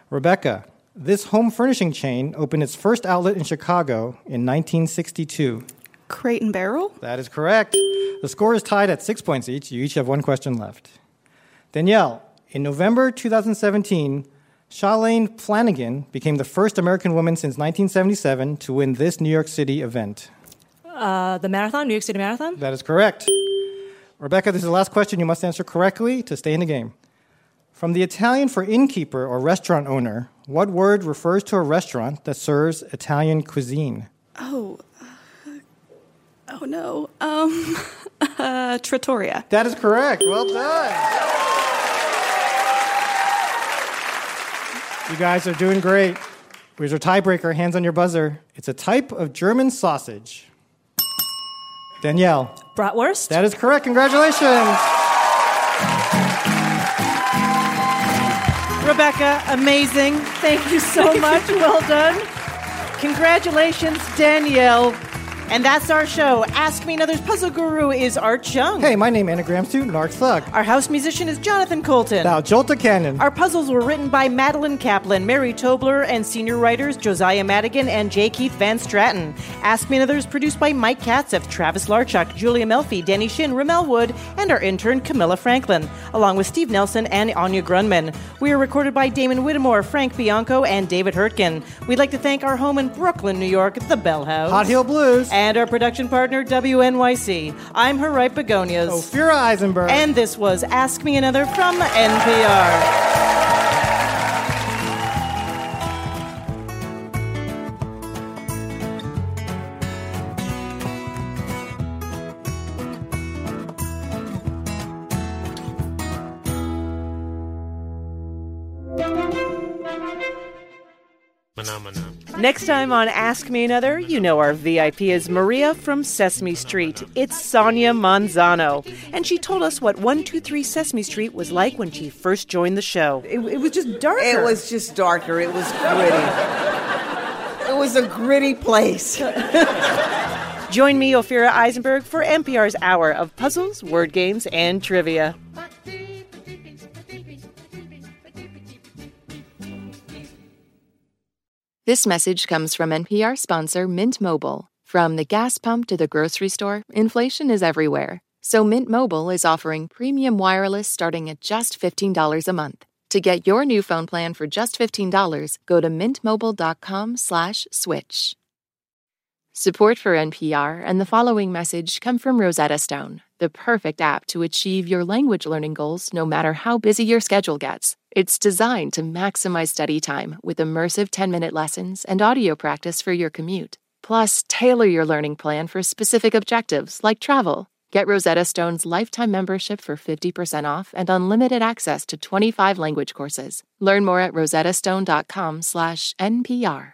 Speaker 9: Rebecca, this home furnishing chain opened its first outlet in Chicago in 1962.
Speaker 4: Crate and Barrel.
Speaker 9: That is correct. The score is tied at six points each. You each have one question left. Danielle, in November 2017, Shalane Flanagan became the first American woman since 1977 to win this New York City event.
Speaker 14: Uh, the marathon, New York City Marathon.
Speaker 9: That is correct. Rebecca, this is the last question. You must answer correctly to stay in the game. From the Italian for innkeeper or restaurant owner, what word refers to a restaurant that serves Italian cuisine?
Speaker 4: Oh, uh, oh no. Um, uh, trattoria.
Speaker 9: That is correct. Well done. You guys are doing great. Here's your tiebreaker. Hands on your buzzer. It's a type of German sausage. Danielle.
Speaker 14: Bratwurst.
Speaker 9: That is correct. Congratulations.
Speaker 2: Rebecca, amazing. Thank you so much. Well done. Congratulations, Danielle. And that's our show. Ask Me Another's puzzle guru is Art Chung.
Speaker 9: Hey, my name anagram student Nark Thug.
Speaker 2: Our house musician is Jonathan Coulton.
Speaker 9: Now, Jolta Cannon.
Speaker 2: Our puzzles were written by Madeline Kaplan, Mary Tobler, and senior writers Josiah Madigan and J. Keith Van Straaten. Ask Me Another is produced by Mike Katzif, Travis Larchuk, Julia Melfi, Danny Shin, Ramel Wood, and our intern Camilla Franklin, along with Steve Nelson and Anya Grundmann. We are recorded by Damon Whittemore, Frank Bianco, and David Hurtgen. We'd like to thank our home in Brooklyn, New York, the Bell House.
Speaker 9: Hot Heel Blues.
Speaker 2: And our production partner, WNYC. I'm her right begonias.
Speaker 9: Ophira Eisenberg.
Speaker 2: And this was Ask Me Another from NPR. Next time on Ask Me Another, you know our VIP is Maria from Sesame Street. It's Sonia Manzano. And she told us what 123 Sesame Street was like when she first joined the show. It, it was just darker.
Speaker 16: It was just darker. It was gritty. it was a gritty place.
Speaker 2: Join me, Ophira Eisenberg, for NPR's hour of puzzles, word games, and trivia.
Speaker 1: This message comes from NPR sponsor Mint Mobile. From the gas pump to the grocery store, inflation is everywhere. So Mint Mobile is offering premium wireless starting at just $15 a month. To get your new phone plan for just $15, go to mintmobile.com/switch. Support for NPR and the following message come from Rosetta Stone, the perfect app to achieve your language learning goals no matter how busy your schedule gets. It's designed to maximize study time with immersive 10 minute lessons and audio practice for your commute. Plus, tailor your learning plan for specific objectives like travel. Get Rosetta Stone's lifetime membership for 50% off and unlimited access to 25 language courses. Learn more at rosettastone.com/npr.